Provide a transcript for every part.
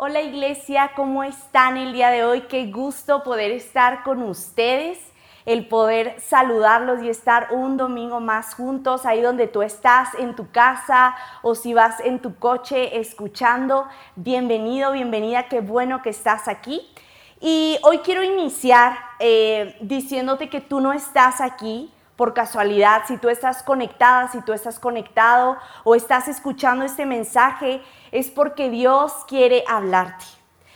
Hola iglesia, ¿cómo están el día de hoy? Qué gusto poder estar con ustedes, el poder saludarlos y estar un domingo más juntos, ahí donde tú estás en tu casa o si vas en tu coche escuchando. Bienvenido, bienvenida, qué bueno que estás aquí. Y hoy quiero iniciar eh, diciéndote que tú no estás aquí por casualidad, si tú estás conectada, si tú estás conectado o estás escuchando este mensaje, es porque Dios quiere hablarte.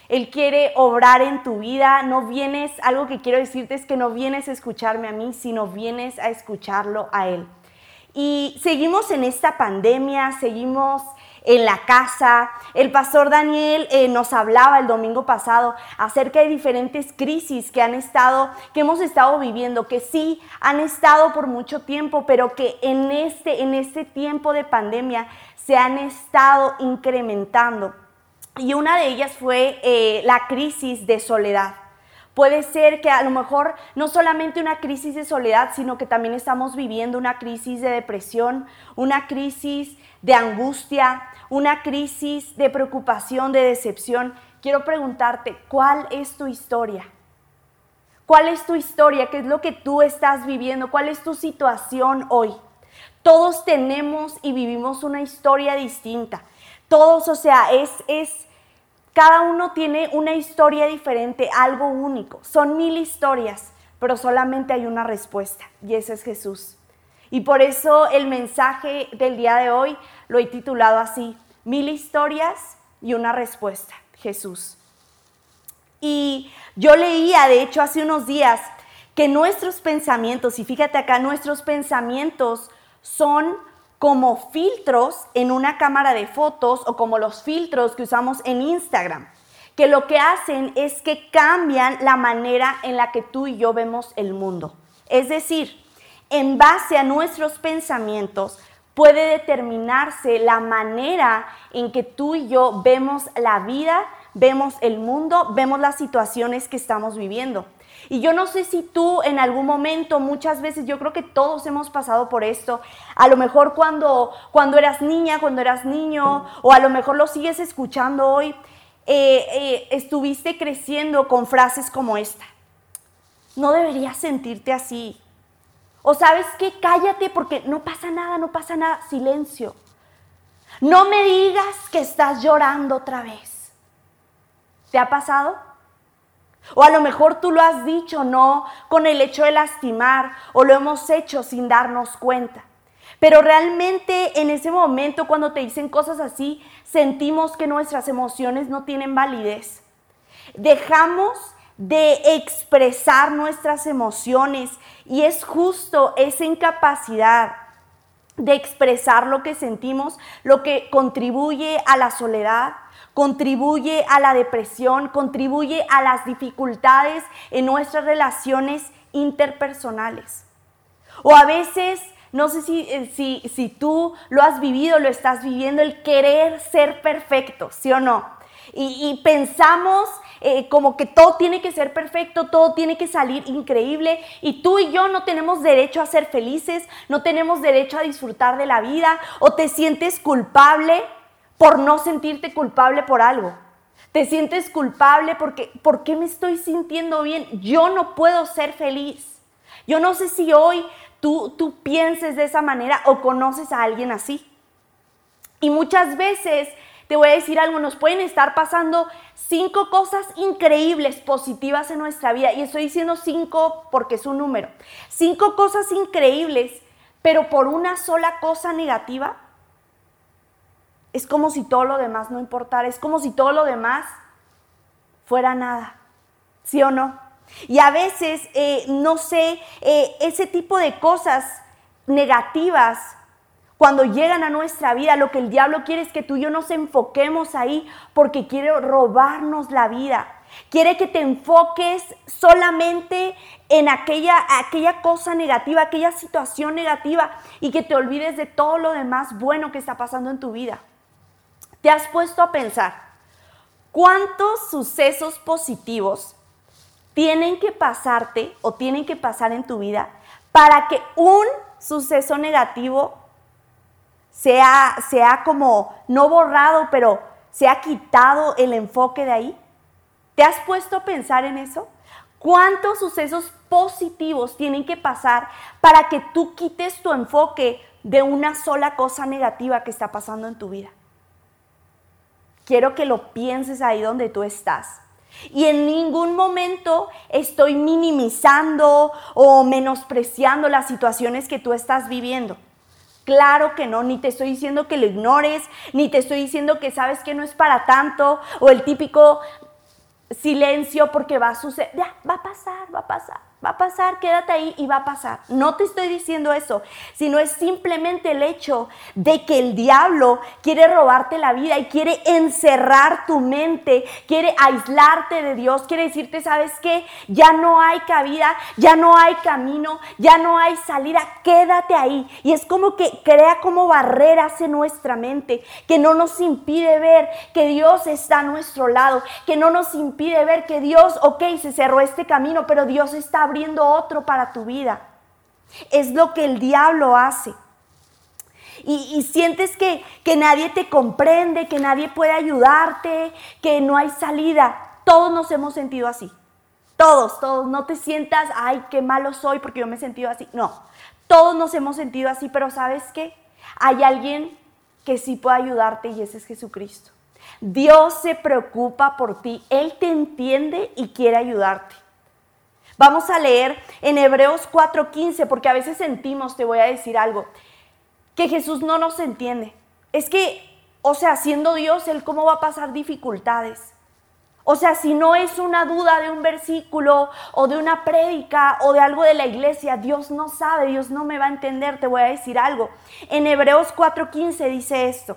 Él quiere obrar en tu vida. No vienes, algo que quiero decirte es que no vienes a escucharme a mí, sino vienes a escucharlo a Él. Y seguimos en esta pandemia, seguimos en la casa. El pastor Daniel eh, nos hablaba el domingo pasado acerca de diferentes crisis que han estado, que hemos estado viviendo, que sí han estado por mucho tiempo, pero que en este, en este tiempo de pandemia se han estado incrementando. Y una de ellas fue eh, la crisis de soledad. Puede ser que a lo mejor no solamente una crisis de soledad, sino que también estamos viviendo una crisis de depresión, una crisis de angustia, una crisis de preocupación, de decepción. Quiero preguntarte, ¿cuál es tu historia? ¿Cuál es tu historia? ¿Qué es lo que tú estás viviendo? ¿Cuál es tu situación hoy? Todos tenemos y vivimos una historia distinta. Todos, o sea, es, es cada uno tiene una historia diferente, algo único. Son mil historias, pero solamente hay una respuesta y ese es Jesús. Y por eso el mensaje del día de hoy lo he titulado así, mil historias y una respuesta, Jesús. Y yo leía, de hecho, hace unos días, que nuestros pensamientos, y fíjate acá, nuestros pensamientos son como filtros en una cámara de fotos o como los filtros que usamos en Instagram, que lo que hacen es que cambian la manera en la que tú y yo vemos el mundo. Es decir, en base a nuestros pensamientos puede determinarse la manera en que tú y yo vemos la vida, vemos el mundo, vemos las situaciones que estamos viviendo. Y yo no sé si tú en algún momento, muchas veces, yo creo que todos hemos pasado por esto, a lo mejor cuando, cuando eras niña, cuando eras niño, o a lo mejor lo sigues escuchando hoy, eh, eh, estuviste creciendo con frases como esta. No deberías sentirte así. O sabes qué, cállate porque no pasa nada, no pasa nada, silencio. No me digas que estás llorando otra vez. ¿Te ha pasado? O a lo mejor tú lo has dicho, no con el hecho de lastimar, o lo hemos hecho sin darnos cuenta. Pero realmente en ese momento cuando te dicen cosas así, sentimos que nuestras emociones no tienen validez. Dejamos de expresar nuestras emociones y es justo esa incapacidad de expresar lo que sentimos lo que contribuye a la soledad, contribuye a la depresión, contribuye a las dificultades en nuestras relaciones interpersonales. O a veces, no sé si, eh, si, si tú lo has vivido, lo estás viviendo, el querer ser perfecto, ¿sí o no? Y, pensamos eh, como que todo tiene que ser perfecto, todo tiene que salir increíble y tú y yo no tenemos derecho a ser felices, no tenemos derecho a disfrutar de la vida o te sientes culpable por no sentirte culpable por algo. Te sientes culpable porque, ¿por qué me estoy sintiendo bien? Yo no puedo ser feliz. Yo no sé si hoy tú, tú pienses de esa manera o conoces a alguien así. Y muchas veces te voy a decir algo, nos pueden estar pasando cinco cosas increíbles, positivas en nuestra vida. Y estoy diciendo cinco porque es un número. Cinco cosas increíbles, pero por una sola cosa negativa, es como si todo lo demás no importara, es como si todo lo demás fuera nada, ¿sí o no? Y a veces, eh, no sé, eh, ese tipo de cosas negativas, cuando llegan a nuestra vida, lo que el diablo quiere es que tú y yo nos enfoquemos ahí porque quiere robarnos la vida. Quiere que te enfoques solamente en aquella, aquella cosa negativa, aquella situación negativa y que te olvides de todo lo demás bueno que está pasando en tu vida. ¿Te has puesto a pensar cuántos sucesos positivos tienen que pasarte o tienen que pasar en tu vida para que un suceso negativo sea, sea como no borrado, pero se ha quitado el enfoque de ahí? ¿Te has puesto a pensar en eso? ¿Cuántos sucesos positivos tienen que pasar para que tú quites tu enfoque de una sola cosa negativa que está pasando en tu vida? Quiero que lo pienses ahí donde tú estás. Y en ningún momento estoy minimizando o menospreciando las situaciones que tú estás viviendo. Claro que no, ni te estoy diciendo que lo ignores, ni te estoy diciendo que sabes que no es para tanto, o el típico silencio porque va a suceder, ya, va a pasar, va a pasar va a pasar, quédate ahí y va a pasar. No te estoy diciendo eso, sino es simplemente el hecho de que el diablo quiere robarte la vida y quiere encerrar tu mente, quiere aislarte de Dios, quiere decirte, ¿sabes qué? Ya no hay cabida, ya no hay camino, ya no hay salida, quédate ahí. Y es como que crea como barreras en nuestra mente, que no nos impide ver que Dios está a nuestro lado, que no nos impide ver que Dios, ok, se cerró este camino, pero Dios está abriendo otro para tu vida. Es lo que el diablo hace. Y, sientes que, que nadie te comprende, que nadie puede ayudarte, que no hay salida. Todos nos hemos sentido así. Todos, todos. No te sientas, ay, qué malo soy porque yo me he sentido así. No, todos nos hemos sentido así, pero ¿sabes qué? Hay alguien que sí puede ayudarte y ese es Jesucristo. Dios se preocupa por ti, Él te entiende y quiere ayudarte. Vamos a leer en Hebreos 4:15, porque a veces sentimos, te voy a decir algo, que Jesús no nos entiende. Es que, o sea, siendo Dios, Él cómo va a pasar dificultades. O sea, si no es una duda de un versículo o de una prédica o de algo de la iglesia, Dios no sabe, Dios no me va a entender, te voy a decir algo. En Hebreos 4:15 dice esto.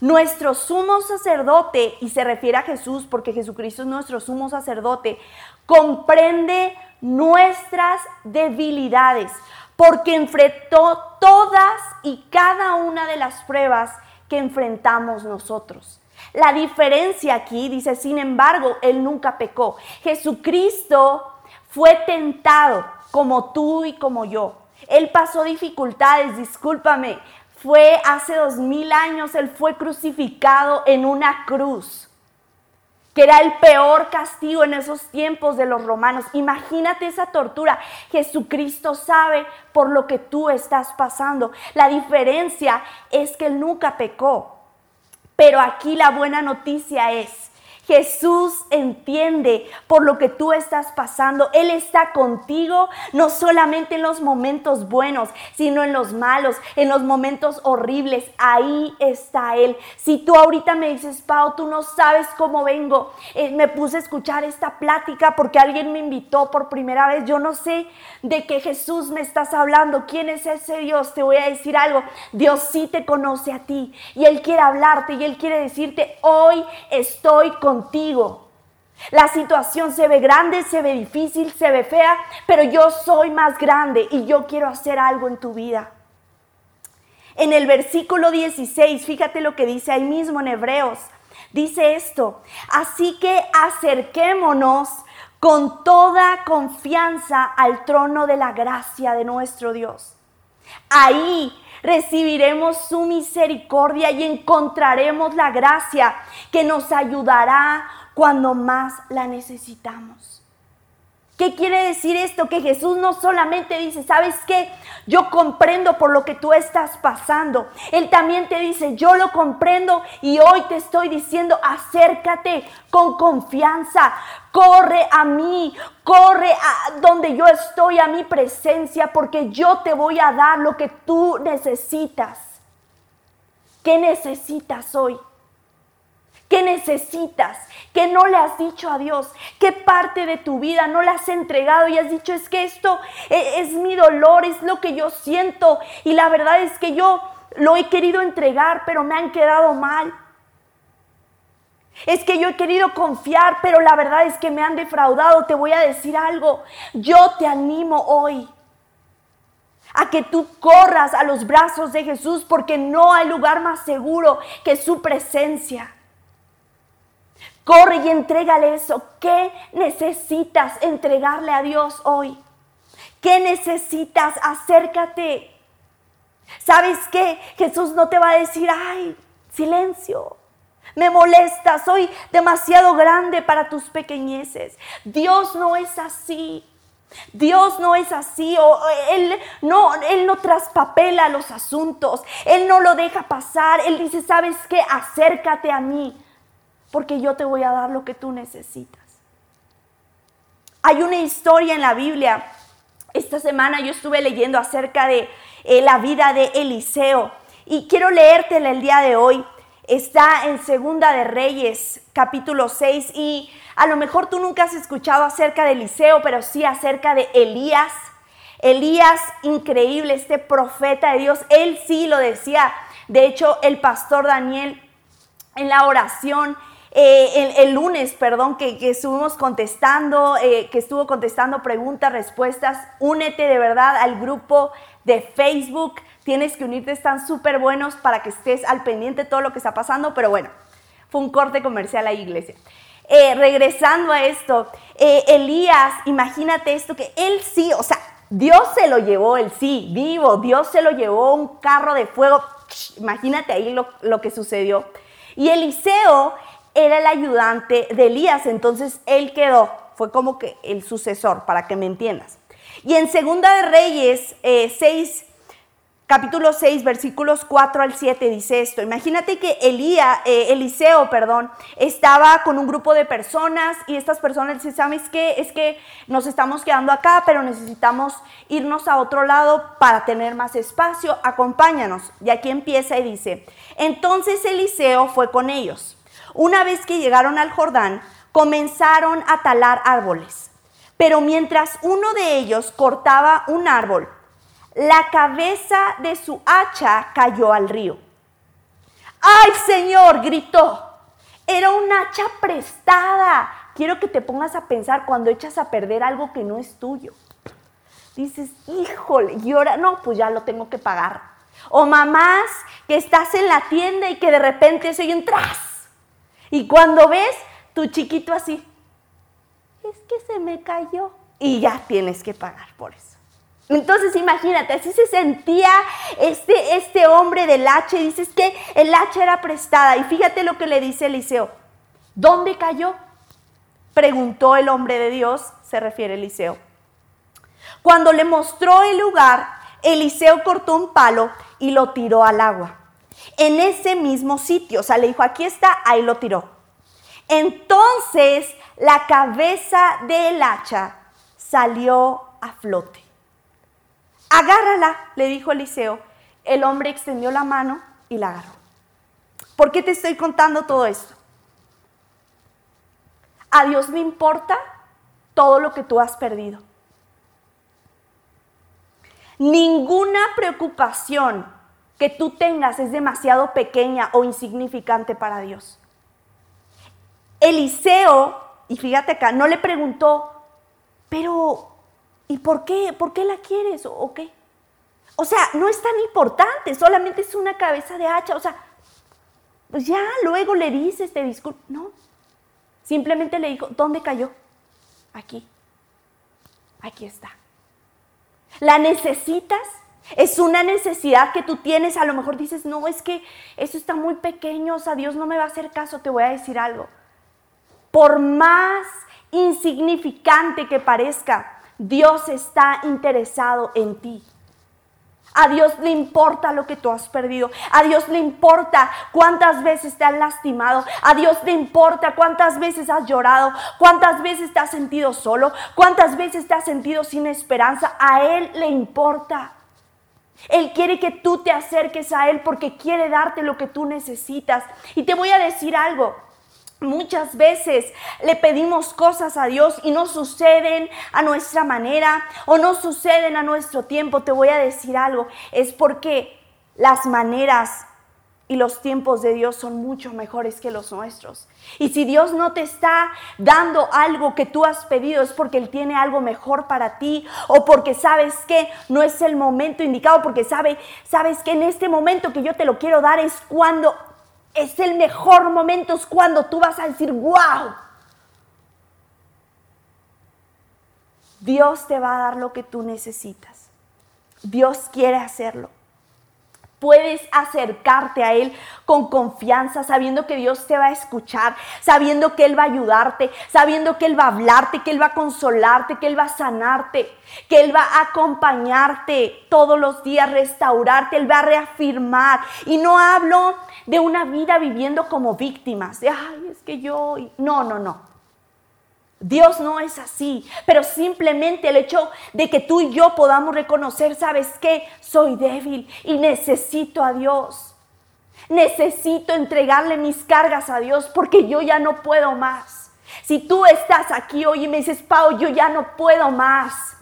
Nuestro sumo sacerdote, y se refiere a Jesús porque Jesucristo es nuestro sumo sacerdote, comprende nuestras debilidades, porque enfrentó todas y cada una de las pruebas que enfrentamos nosotros. La diferencia aquí dice, sin embargo, Él nunca pecó. Jesucristo fue tentado como tú y como yo. Él pasó dificultades, discúlpame. Fue hace dos mil años, Él fue crucificado en una cruz que era el peor castigo en esos tiempos de los romanos. Imagínate esa tortura. Jesucristo sabe por lo que tú estás pasando. La diferencia es que Él nunca pecó. Pero aquí la buena noticia es Jesús entiende por lo que tú estás pasando. Él está contigo no solamente en los momentos buenos, sino en los malos, en los momentos horribles. Ahí está Él. Si tú ahorita me dices, Pau, tú no sabes cómo vengo, eh, me puse a escuchar esta plática porque alguien me invitó por primera vez. Yo no sé de qué Jesús me estás hablando. ¿Quién es ese Dios? Te voy a decir algo. Dios sí te conoce a ti y Él quiere hablarte y Él quiere decirte, hoy estoy con contigo. La situación se ve grande, se ve difícil, se ve fea, pero yo soy más grande y yo quiero hacer algo en tu vida. En el versículo 16, fíjate lo que dice ahí mismo en Hebreos. Dice esto, así que acerquémonos con toda confianza al trono de la gracia de nuestro Dios. Ahí recibiremos su misericordia y encontraremos la gracia que nos ayudará cuando más la necesitamos. ¿Qué quiere decir esto? Que Jesús no solamente dice, ¿sabes qué? Yo comprendo por lo que tú estás pasando. Él también te dice, yo lo comprendo y hoy te estoy diciendo, acércate con confianza, corre a mí, corre a donde yo estoy, a mi presencia, porque yo te voy a dar lo que tú necesitas. ¿Qué necesitas hoy? ¿Qué necesitas? ¿Qué no le has dicho a Dios? ¿Qué parte de tu vida no le has entregado y has dicho es que esto e-, es, mi dolor, es lo que yo siento y la verdad es que yo lo he querido entregar pero me han quedado mal? Es que yo he querido confiar, pero la verdad es que me han defraudado. Te voy a decir algo. Yo te animo hoy a que tú corras a los brazos de Jesús porque no hay lugar más seguro que su presencia. Corre y entrégale eso. ¿Qué necesitas entregarle a Dios hoy? ¿Qué necesitas? Acércate. ¿Sabes qué? Jesús no te va a decir, ay, silencio. me molesta, soy demasiado grande para tus pequeñeces. Dios no es así. Dios no es así, o él no, él no traspapela los asuntos, Él no lo deja pasar, Él dice, ¿sabes qué? Acércate a mí, porque yo te voy a dar lo que tú necesitas. Hay una historia en la Biblia, esta semana yo estuve leyendo acerca de eh, la vida de Eliseo, y quiero leértela el día de hoy. Está en Segunda de Reyes, capítulo 6, y a lo mejor tú nunca has escuchado acerca de Eliseo, pero sí acerca de Elías. Elías, increíble, este profeta de Dios, él sí lo decía. De hecho, el pastor Daniel en la oración, eh, el, lunes, perdón, que, estuvimos contestando, eh, que estuvo contestando preguntas, respuestas, únete de verdad al grupo de Facebook. Tienes que unirte, están súper buenos para que estés al pendiente de todo lo que está pasando, pero bueno, fue un corte comercial a la iglesia. Eh, regresando a esto, eh, Elías, imagínate esto, que él sí, o sea, Dios se lo llevó, él sí, vivo, Dios se lo llevó un carro de fuego, imagínate ahí lo, lo que sucedió. Y Eliseo era el ayudante de Elías, entonces él quedó, fue como que el sucesor, para que me entiendas. Y en Segunda de Reyes 6, eh, capítulo 6, versículos 4 al 7 dice esto. Imagínate que Elía, eh, Eliseo, perdón, estaba con un grupo de personas y estas personas dicen, ¿sabes qué? Es que nos estamos quedando acá, pero necesitamos irnos a otro lado para tener más espacio. Acompáñanos. Y aquí empieza y dice, entonces Eliseo fue con ellos. Una vez que llegaron al Jordán, comenzaron a talar árboles. Pero mientras uno de ellos cortaba un árbol, la cabeza de su hacha cayó al río. ¡Ay, Señor! gritó. Era un hacha prestada. Quiero que te pongas a pensar cuando echas a perder algo que no es tuyo. Dices, híjole, y ahora no, pues ya lo tengo que pagar. O mamás que estás en la tienda y que de repente se oye un tras. Y cuando ves tu chiquito así, es que se me cayó. Y ya tienes que pagar por eso. Entonces imagínate, así se sentía este, este hombre del hacha. Dices que el hacha era prestada. Y fíjate lo que le dice Eliseo. ¿Dónde cayó? Preguntó el hombre de Dios, se refiere Eliseo. Cuando le mostró el lugar, Eliseo cortó un palo y lo tiró al agua. En ese mismo sitio, o sea, le dijo, aquí está, ahí lo tiró. Entonces la cabeza del hacha salió a flote. Agárrala, le dijo Eliseo. El hombre extendió la mano y la agarró. ¿Por qué te estoy contando todo esto? A Dios le importa todo lo que tú has perdido. Ninguna preocupación que tú tengas es demasiado pequeña o insignificante para Dios. Eliseo, y fíjate acá, no le preguntó, pero ¿Y por qué? ¿Por qué la quieres o, qué? O sea, no es tan importante, solamente es una cabeza de hacha. O sea, pues ya luego le dices, te disculpo. No, simplemente le dijo, ¿dónde cayó? Aquí. Aquí está. ¿La necesitas? Es una necesidad que tú tienes. A lo mejor dices, no, es que eso está muy pequeño, o sea, Dios no me va a hacer caso, te voy a decir algo. Por más insignificante que parezca, Dios está interesado en ti. A Dios le importa lo que tú has perdido. A Dios le importa cuántas veces te han lastimado. A Dios le importa cuántas veces has llorado. Cuántas veces te has sentido solo. Cuántas veces te has sentido sin esperanza. A Él le importa. Él quiere que tú te acerques a Él porque quiere darte lo que tú necesitas. Y te voy a decir algo. Muchas veces le pedimos cosas a Dios y no suceden a nuestra manera o no suceden a nuestro tiempo. Te voy a decir algo, es porque las maneras y los tiempos de Dios son mucho mejores que los nuestros. Y si Dios no te está dando algo que tú has pedido es porque Él tiene algo mejor para ti o porque sabes que no es el momento indicado, porque sabe, sabes que en este momento que yo te lo quiero dar es cuando es el mejor momento, es cuando tú vas a decir, wow. Dios te va a dar lo que tú necesitas. Dios quiere hacerlo. Puedes acercarte a Él con confianza, sabiendo que Dios te va a escuchar, sabiendo que Él va a ayudarte, sabiendo que Él va a hablarte, que Él va a consolarte, que Él va a sanarte, que Él va a acompañarte todos los días, restaurarte, Él va a reafirmar. Y no hablo de una vida viviendo como víctimas, de, ay, es que yo, no, no, no. Dios no es así, pero simplemente el hecho de que tú y yo podamos reconocer, ¿sabes qué? Soy débil y necesito a Dios. Necesito entregarle mis cargas a Dios porque yo ya no puedo más. Si tú estás aquí hoy y me dices, Pau, yo ya no puedo más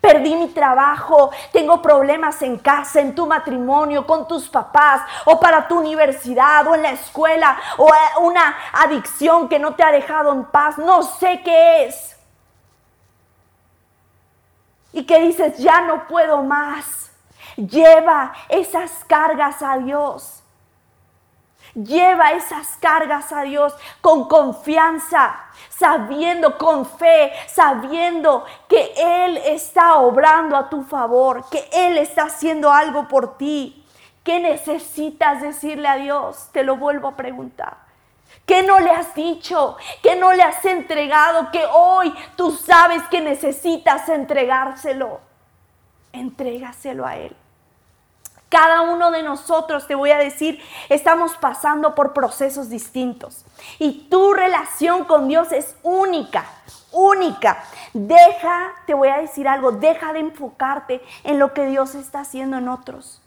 perdí mi trabajo, tengo problemas en casa, en tu matrimonio, con tus papás, o para tu universidad, o en la escuela, o una adicción que no te ha dejado en paz, no sé qué es. Y que dices, ya no puedo más. Lleva esas cargas a Dios. Lleva esas cargas a Dios con confianza, sabiendo, con fe, sabiendo que Él está obrando a tu favor, que Él está haciendo algo por ti. ¿Qué necesitas decirle a Dios? Te lo vuelvo a preguntar. ¿Qué no le has dicho? ¿Qué no le has entregado? Que hoy tú sabes que necesitas entregárselo. Entrégaselo a Él. Cada uno de nosotros, te voy a decir, estamos pasando por procesos distintos. Y tu relación con Dios es única, única. Deja, te voy a decir algo, deja de enfocarte en lo que Dios está haciendo en otros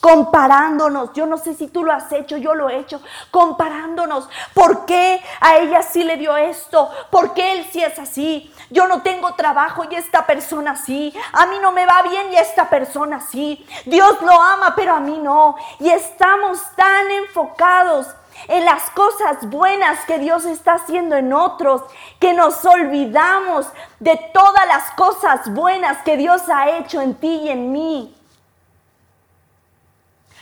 comparándonos. Yo no sé si tú lo has hecho, yo lo he hecho, comparándonos. ¿Por qué a ella sí le dio esto? ¿Por qué él sí es así? Yo no tengo trabajo y esta persona sí. A mí no me va bien y esta persona sí. Dios lo ama, pero a mí no. Y estamos tan enfocados en las cosas buenas que Dios está haciendo en otros, que nos olvidamos de todas las cosas buenas que Dios ha hecho en ti y en mí.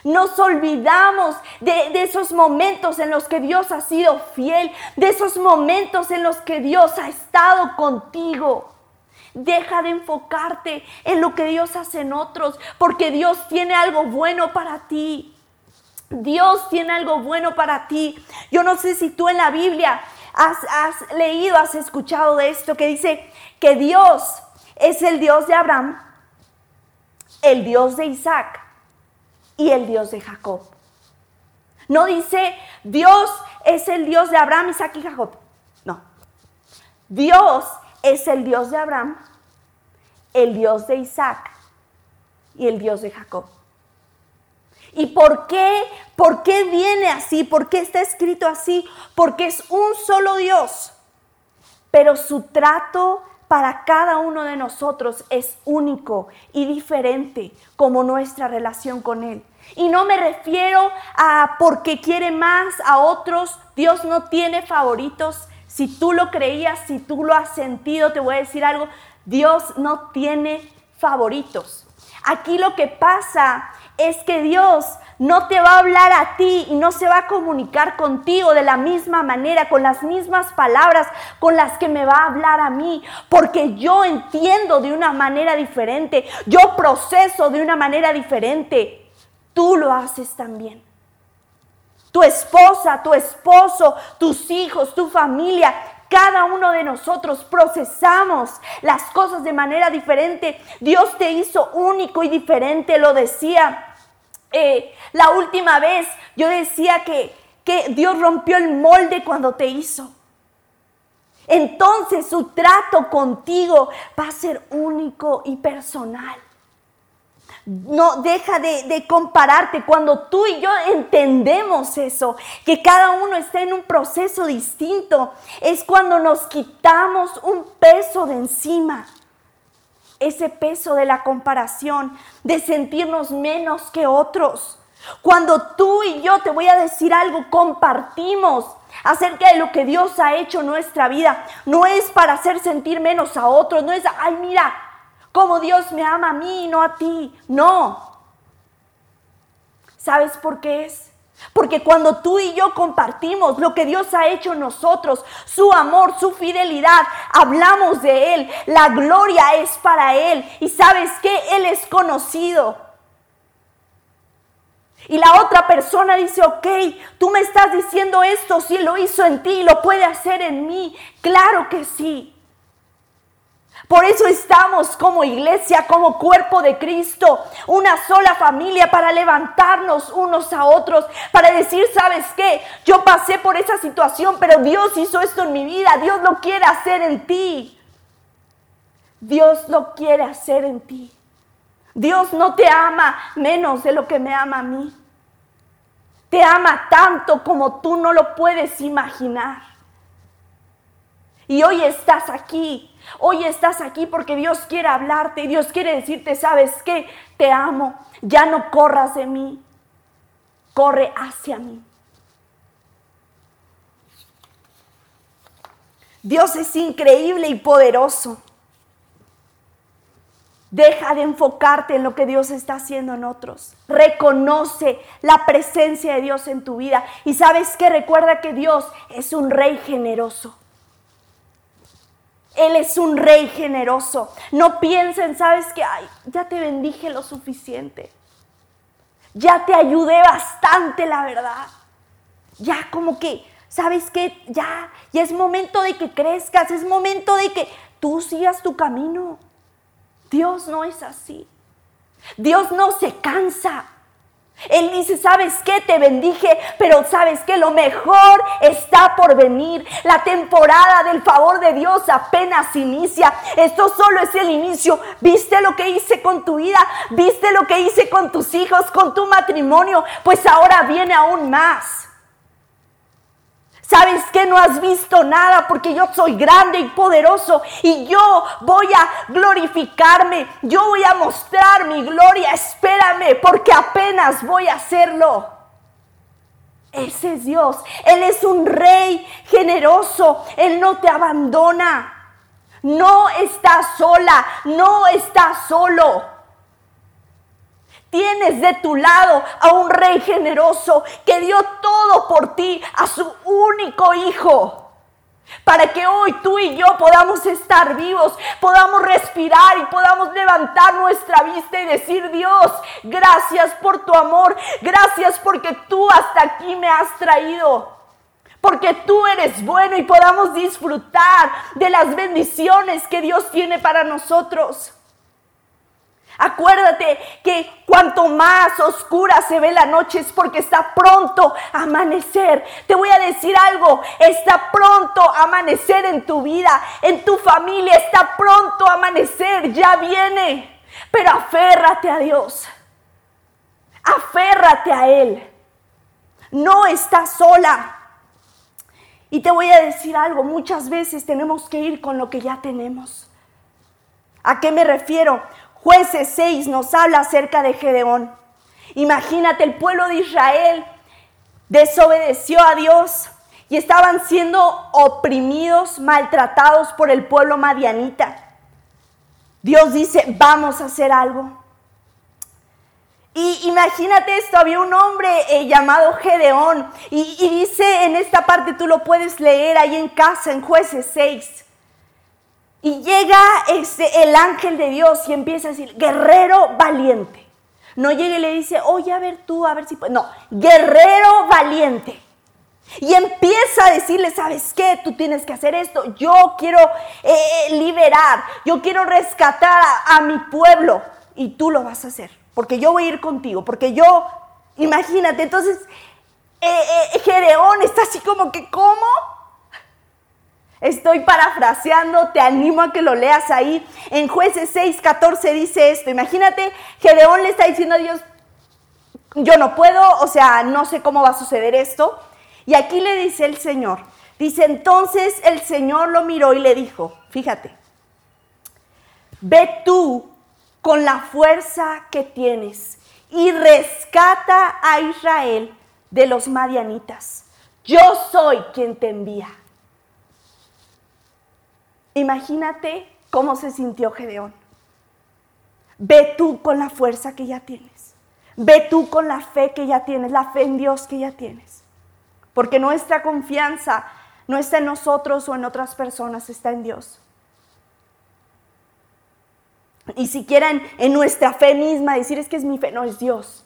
Nos olvidamos de, esos momentos en los que Dios ha sido fiel, de esos momentos en los que Dios ha estado contigo. Deja de enfocarte en lo que Dios hace en otros, porque Dios tiene algo bueno para ti. Dios tiene algo bueno para ti. Yo no sé si tú en la Biblia has, leído, has escuchado de esto que dice que Dios es el Dios de Abraham, el Dios de Isaac y el Dios de Jacob. No dice Dios es el Dios de Abraham, Isaac y Jacob. No. Dios es el Dios de Abraham, el Dios de Isaac y el Dios de Jacob. ¿Y por qué? ¿Por qué viene así? ¿Por qué está escrito así? Porque es un solo Dios, pero su trato para cada uno de nosotros es único y diferente como nuestra relación con Él. Y no me refiero a porque quiere más a otros. Dios no tiene favoritos. Si tú lo creías, si tú lo has sentido, te voy a decir algo. Dios no tiene favoritos. Aquí lo que pasa es que Dios no te va a hablar a ti y no se va a comunicar contigo de la misma manera, con las mismas palabras con las que me va a hablar a mí, porque yo entiendo de una manera diferente, yo proceso de una manera diferente. Tú lo haces también. Tu esposa, tu esposo, tus hijos, tu familia, cada uno de nosotros procesamos las cosas de manera diferente. Dios te hizo único y diferente, lo decía eh, la última vez yo decía que, que Dios rompió el molde cuando te hizo. Entonces su trato contigo va a ser único y personal. No deja de, de, compararte cuando tú y yo entendemos eso, que cada uno está en un proceso distinto. Es cuando nos quitamos un peso de encima ese peso de la comparación, de sentirnos menos que otros. Cuando tú y yo, te voy a decir algo, compartimos acerca de lo que Dios ha hecho en nuestra vida, no es para hacer sentir menos a otros, no es, ay, mira, cómo Dios me ama a mí y no a ti. No. ¿Sabes por qué es? Porque cuando tú y yo compartimos lo que Dios ha hecho en nosotros, su amor, su fidelidad, hablamos de Él, la gloria es para Él. Y sabes que Él es conocido. Y la otra persona dice, ok, tú me estás diciendo esto, si lo hizo en ti, lo puede hacer en mí. Claro que sí. Por eso estamos como iglesia, como cuerpo de Cristo, una sola familia para levantarnos unos a otros, para decir, ¿sabes qué? Yo pasé por esa situación, pero Dios hizo esto en mi vida, Dios lo quiere hacer en ti. Dios lo quiere hacer en ti. Dios no te ama menos de lo que me ama a mí. Te ama tanto como tú no lo puedes imaginar. Y hoy estás aquí. Hoy estás aquí porque Dios quiere hablarte y Dios quiere decirte, ¿sabes qué? Te amo. Ya no corras de mí. Corre hacia mí. Dios es increíble y poderoso. Deja de enfocarte en lo que Dios está haciendo en otros. Reconoce la presencia de Dios en tu vida. Y sabes que recuerda que Dios es un rey generoso. Él es un rey generoso. No piensen, sabes que, ay, ya te bendije lo suficiente. Ya te ayudé bastante, la verdad. Ya como que, sabes que, ya, ya es momento de que crezcas, es momento de que tú sigas tu camino. Dios no es así. Dios no se cansa. Él dice, ¿sabes qué? Te bendije, pero ¿sabes qué? Lo mejor está por venir. La temporada del favor de Dios apenas inicia. Esto solo es el inicio. ¿Viste lo que hice con tu vida? ¿Viste lo que hice con tus hijos, con tu matrimonio? Pues ahora viene aún más. ¿Sabes que no has visto nada? Porque yo soy grande y poderoso y yo voy a glorificarme, yo voy a mostrar mi gloria, espérame, porque apenas voy a hacerlo. Ese es Dios, Él es un rey generoso, Él no te abandona, no está sola, no está solo. Tienes de tu lado a un rey generoso que dio todo por ti, a su único hijo. Para que hoy tú y yo podamos estar vivos, podamos respirar y podamos levantar nuestra vista y decir, Dios, gracias por tu amor, gracias porque tú hasta aquí me has traído. Porque tú eres bueno y podamos disfrutar de las bendiciones que Dios tiene para nosotros. Acuérdate que cuanto más oscura se ve la noche es porque está pronto a amanecer. Te voy a decir algo, está pronto a amanecer en tu vida, en tu familia, está pronto a amanecer, ya viene. Pero aférrate a Dios, aférrate a Él. No estás sola. Y te voy a decir algo, muchas veces tenemos que ir con lo que ya tenemos. ¿A qué me refiero? Jueces 6 nos habla acerca de Gedeón. Imagínate, el pueblo de Israel desobedeció a Dios y estaban siendo oprimidos, maltratados por el pueblo madianita. Dios dice, vamos a hacer algo. Y imagínate esto, había un hombre eh, llamado Gedeón y, y, dice en esta parte, tú lo puedes leer ahí en casa, en jueces 6. Y llega este, el ángel de Dios y empieza a decir, guerrero valiente. No llega y le dice, oye, a ver tú, a ver si puedes. No, guerrero valiente. Y empieza a decirle, ¿sabes qué? Tú tienes que hacer esto. Yo quiero eh, liberar, yo quiero rescatar a, mi pueblo. Y tú lo vas a hacer, porque yo voy a ir contigo, porque yo, imagínate, entonces, eh, eh, Gedeón está así como que, ¿cómo? Estoy parafraseando, te animo a que lo leas ahí. En jueces 6, 14 dice esto. Imagínate, Gedeón le está diciendo a Dios, yo no puedo, o sea, no sé cómo va a suceder esto. Y aquí le dice el Señor, dice, entonces el Señor lo miró y le dijo, fíjate, ve tú con la fuerza que tienes y rescata a Israel de los madianitas. Yo soy quien te envía. Imagínate cómo se sintió Gedeón. Ve tú con la fuerza que ya tienes. Ve tú con la fe que ya tienes, la fe en Dios que ya tienes. Porque nuestra confianza no está en nosotros o en otras personas, está en Dios. Y si quieren en nuestra fe misma decir es que es mi fe, no es Dios.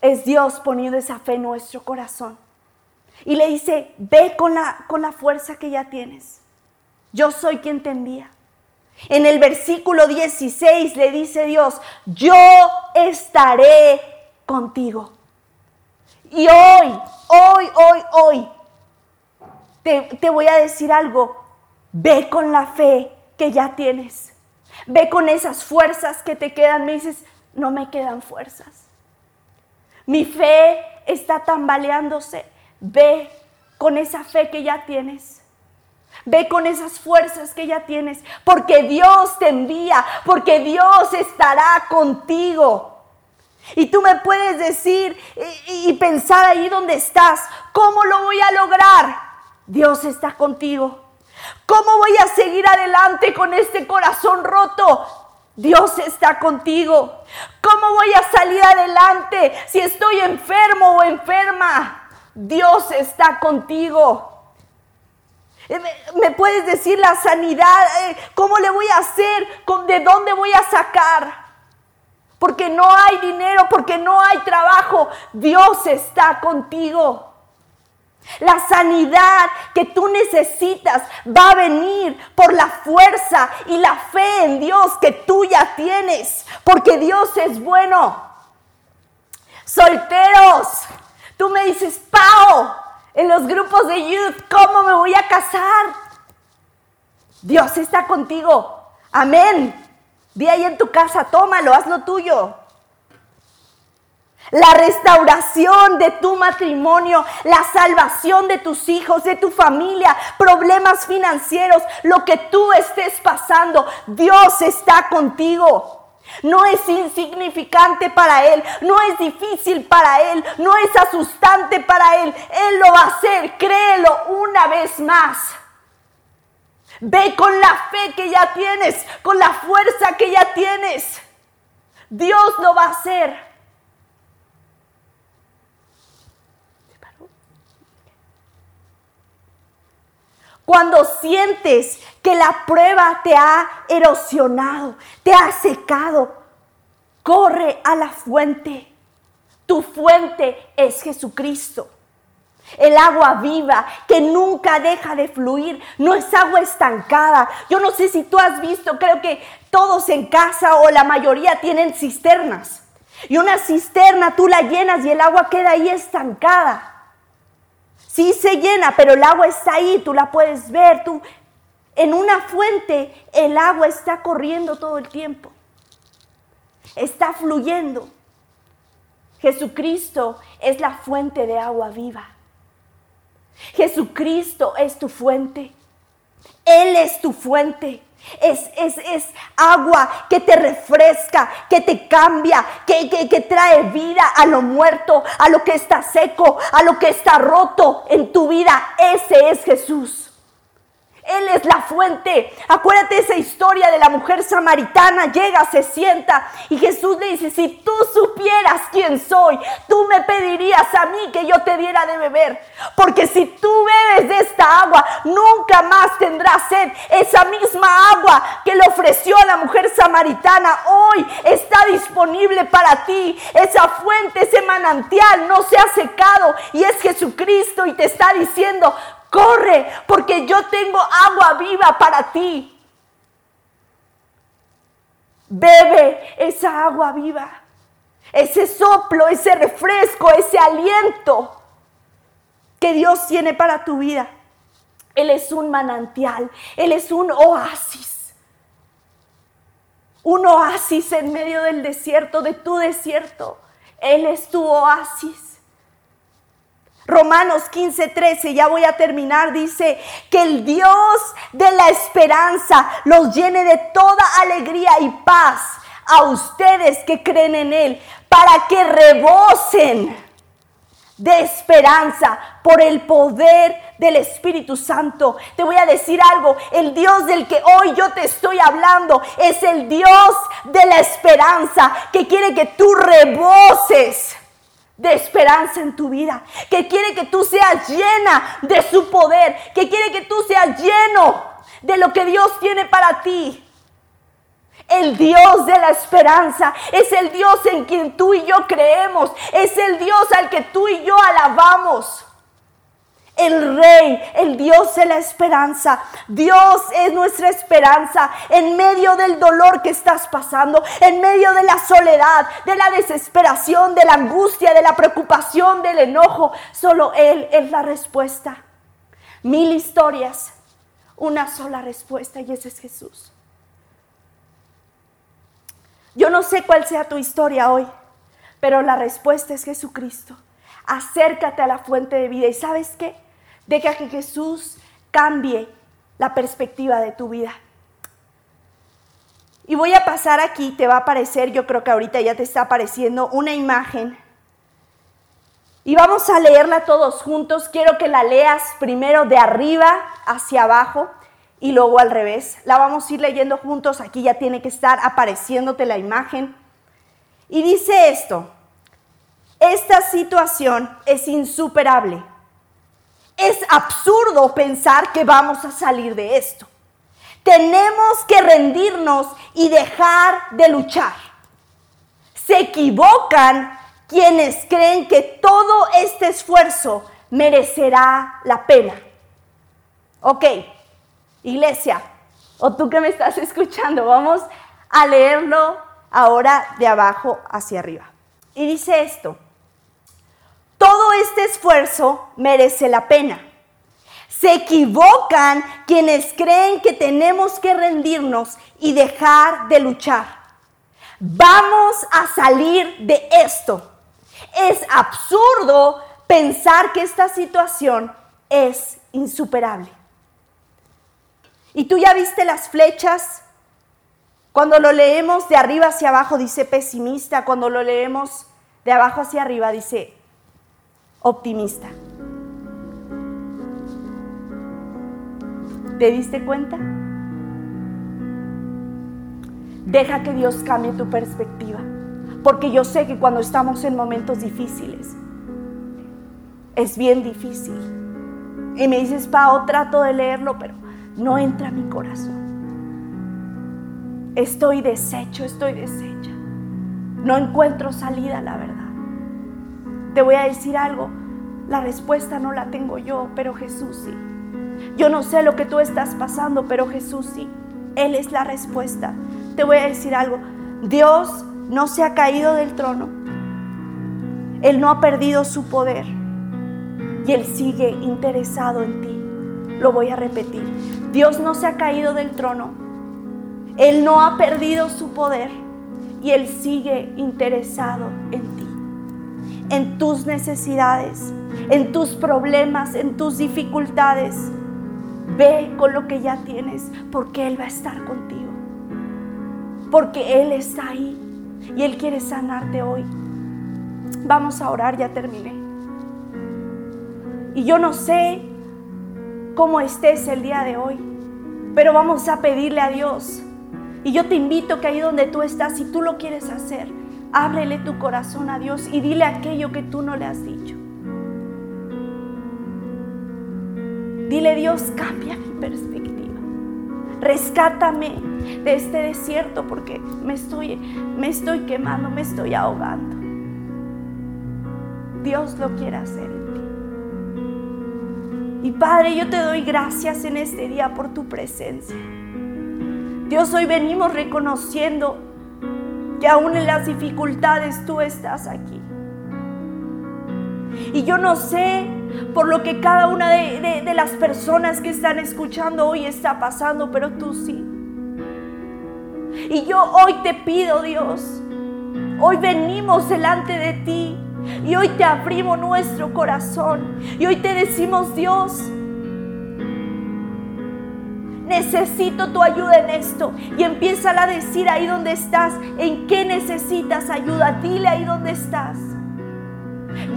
es Dios poniendo esa fe en nuestro corazón. Y le dice, ve con la, con la fuerza que ya tienes. Yo soy quien te envía. En el versículo 16 le dice Dios, yo estaré contigo. Y hoy, hoy, hoy, hoy, te, te voy a decir algo. Ve con la fe que ya tienes. Ve con esas fuerzas que te quedan. Me dices, no me quedan fuerzas. Mi fe está tambaleándose. Ve con esa fe que ya tienes. Ve con esas fuerzas que ya tienes, porque Dios te envía, porque Dios estará contigo. Y tú me puedes decir y, pensar ahí donde estás, ¿cómo lo voy a lograr? Dios está contigo. ¿Cómo voy a seguir adelante con este corazón roto? Dios está contigo. ¿Cómo voy a salir adelante si estoy enfermo o enferma? Dios está contigo. Eh, ¿Me puedes decir la sanidad? Eh, ¿Cómo le voy a hacer? ¿De dónde voy a sacar? Porque no hay dinero, porque no hay trabajo. Dios está contigo. La sanidad que tú necesitas va a venir por la fuerza y la fe en Dios que tú ya tienes, porque Dios es bueno. Solteros, tú me dices, Pau, en los grupos de youth, ¿cómo me voy a casar? Dios está contigo. Amén. Di ahí en tu casa, tómalo, haz lo tuyo la restauración de tu matrimonio, la salvación de tus hijos, de tu familia, problemas financieros, lo que tú estés pasando, Dios está contigo. No es insignificante para Él, no es difícil para Él, no es asustante para Él. Él lo va a hacer, créelo una vez más. Ve con la fe que ya tienes, con la fuerza que ya tienes. Dios lo va a hacer. Cuando sientes que la prueba te ha erosionado, te ha secado, corre a la fuente. Tu fuente es Jesucristo. El agua viva que nunca deja de fluir, no es agua estancada. Yo no sé si tú has visto, creo que todos en casa o la mayoría tienen cisternas. Y una cisterna tú la llenas y el agua queda ahí estancada. Sí se llena, pero el agua está ahí, tú la puedes ver. Tú, en una fuente el agua está corriendo todo el tiempo. Está fluyendo. Jesucristo es la fuente de agua viva. Jesucristo es tu fuente. Él es tu fuente. Es, es, agua que te refresca, que te cambia, que, que trae vida a lo muerto, a lo que está seco, a lo que está roto en tu vida. Ese es Jesús. Él es la fuente. Acuérdate esa historia de la mujer samaritana. Llega, se sienta y Jesús le dice, si tú supieras quién soy, tú me pedirías a mí que yo te diera de beber. Porque si tú bebes de esta agua, nunca más tendrás sed. Esa misma agua que le ofreció a la mujer samaritana hoy está disponible para ti. Esa fuente, ese manantial no se ha secado y es Jesucristo y te está diciendo, Corre, porque yo tengo agua viva para ti. Bebe esa agua viva, ese soplo, ese refresco, ese aliento que Dios tiene para tu vida. Él es un manantial, Él es un oasis. Un oasis en medio del desierto, de tu desierto. Él es tu oasis. Romanos 15, 13, ya voy a terminar, dice que el Dios de la esperanza los llene de toda alegría y paz a ustedes que creen en Él, para que rebosen de esperanza por el poder del Espíritu Santo. Te voy a decir algo, el Dios del que hoy yo te estoy hablando es el Dios de la esperanza que quiere que tú reboses de esperanza en tu vida, que quiere que tú seas llena de su poder, que quiere que tú seas lleno de lo que Dios tiene para ti. El Dios de la esperanza es el Dios en quien tú y yo creemos. Es el Dios al que tú y yo alabamos el Rey, el Dios de la esperanza. Dios es nuestra esperanza en medio del dolor que estás pasando, en medio de la soledad, de la desesperación, de la angustia, de la preocupación, del enojo. Solo Él es la respuesta. Mil historias, una sola respuesta y ese es Jesús. Yo no sé cuál sea tu historia hoy, pero la respuesta es Jesucristo. Acércate a la fuente de vida y sabes qué? Deja que Jesús cambie la perspectiva de tu vida. Y voy a pasar aquí, te va a aparecer, yo creo que ahorita ya te está apareciendo una imagen. Y vamos a leerla todos juntos. Quiero que la leas primero de arriba hacia abajo y luego al revés. La vamos a ir leyendo juntos. Aquí ya tiene que estar apareciéndote la imagen. Y dice esto, esta situación es insuperable es absurdo pensar que vamos a salir de esto. Tenemos que rendirnos y dejar de luchar. Se equivocan quienes creen que todo este esfuerzo merecerá la pena. Ok, iglesia, o tú que me estás escuchando, vamos a leerlo ahora de abajo hacia arriba. Y dice esto, todo este esfuerzo merece la pena. Se equivocan quienes creen que tenemos que rendirnos y dejar de luchar. Vamos a salir de esto. Es absurdo pensar que esta situación es insuperable. ¿Y tú ya viste las flechas? Cuando lo leemos de arriba hacia abajo dice pesimista, cuando lo leemos de abajo hacia arriba dice optimista. ¿Te diste cuenta? Deja que Dios cambie tu perspectiva, porque yo sé que cuando estamos en momentos difíciles, es bien difícil. Y me dices, Pao, trato de leerlo, pero no entra a mi corazón. Estoy deshecho, estoy deshecha. No encuentro salida, la verdad. Te voy a decir algo, la respuesta no la tengo yo, pero Jesús sí. Yo no sé lo que tú estás pasando, pero Jesús sí. Él es la respuesta. Te voy a decir algo, Dios no se ha caído del trono. Él no ha perdido su poder y Él sigue interesado en ti. Lo voy a repetir. Dios no se ha caído del trono. Él no ha perdido su poder y Él sigue interesado en ti en tus necesidades, en tus problemas, en tus dificultades. Ve con lo que ya tienes, porque Él va a estar contigo. Porque Él está ahí y Él quiere sanarte hoy. Vamos a orar, ya terminé. Y yo no sé cómo estés el día de hoy, pero vamos a pedirle a Dios. Y yo te invito que ahí donde tú estás, si tú lo quieres hacer, Ábrele tu corazón a Dios y dile aquello que tú no le has dicho. Dile Dios, cambia mi perspectiva. Rescátame de este desierto porque me estoy, me estoy quemando, me estoy ahogando. Dios lo quiere hacer en ti. Y Padre, yo te doy gracias en este día por tu presencia. Dios, hoy venimos reconociendo que aún en las dificultades tú estás aquí. Y yo no sé por lo que cada una de, las personas que están escuchando hoy está pasando, pero tú sí. Y yo hoy te pido, Dios, hoy venimos delante de ti y hoy te abrimos nuestro corazón y hoy te decimos, Dios, necesito tu ayuda en esto. Y empieza a decir ahí donde estás, en qué necesitas ayuda. Dile ahí donde estás.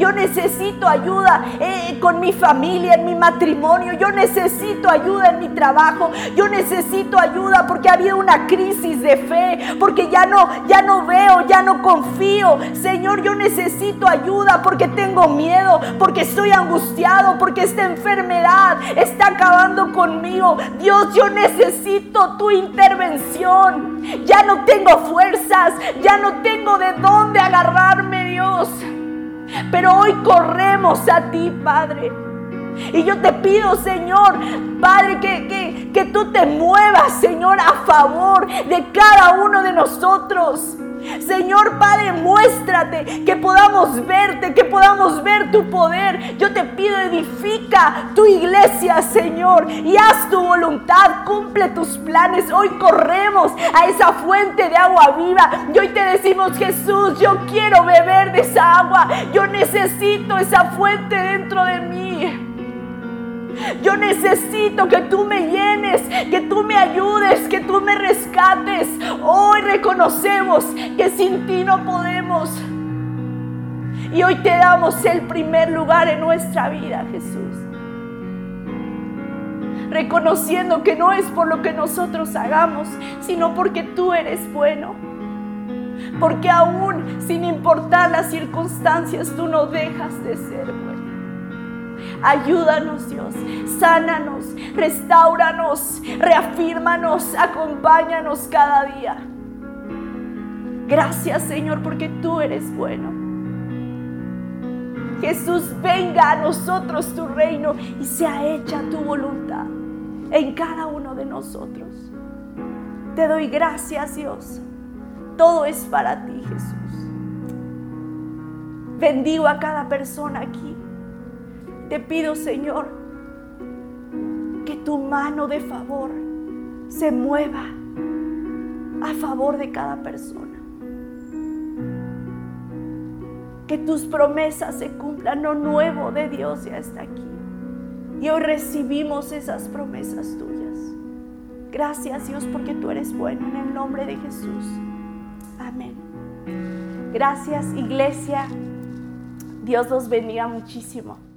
Yo necesito ayuda eh, con mi familia, en mi matrimonio. Yo necesito ayuda en mi trabajo. Yo necesito ayuda porque ha habido una crisis de fe, porque ya no, ya no veo, ya no confío. Señor, yo necesito ayuda porque tengo miedo, porque estoy angustiado, porque esta enfermedad está acabando conmigo. Dios, yo necesito tu intervención. Ya no tengo fuerzas, ya no tengo de dónde agarrarme, Dios. Pero hoy corremos a ti, Padre. Y yo te pido, Señor, Padre, que, que, que tú te muevas, Señor, a favor de cada uno de nosotros. Señor Padre, muéstrate, que podamos verte, que podamos ver tu poder. Yo te pido, edifica tu iglesia, Señor, y haz tu voluntad, cumple tus planes. Hoy corremos a esa fuente de agua viva y hoy te decimos, Jesús, yo quiero beber de esa agua. Yo necesito esa fuente dentro de mí. Yo necesito que tú me llenes, que tú me ayudes, que tú me rescates. Hoy reconocemos que sin ti no podemos. Y hoy te damos el primer lugar en nuestra vida, Jesús. Reconociendo que no es por lo que nosotros hagamos, sino porque tú eres bueno. Porque aún sin importar las circunstancias, tú no dejas de ser bueno. Ayúdanos, Dios. Sánanos, restauranos, reafírmanos, acompáñanos cada día. Gracias, Señor, porque tú eres bueno. Jesús, venga a nosotros tu reino y sea hecha tu voluntad en cada uno de nosotros. Te doy gracias, Dios. Todo es para ti, Jesús. Bendigo a cada persona aquí. Te pido, Señor, que tu mano de favor se mueva a favor de cada persona. Que tus promesas se cumplan. Lo nuevo de Dios ya está aquí. Y hoy recibimos esas promesas tuyas. Gracias Dios porque tú eres bueno en el nombre de Jesús. Amén. Gracias iglesia. Dios los bendiga muchísimo.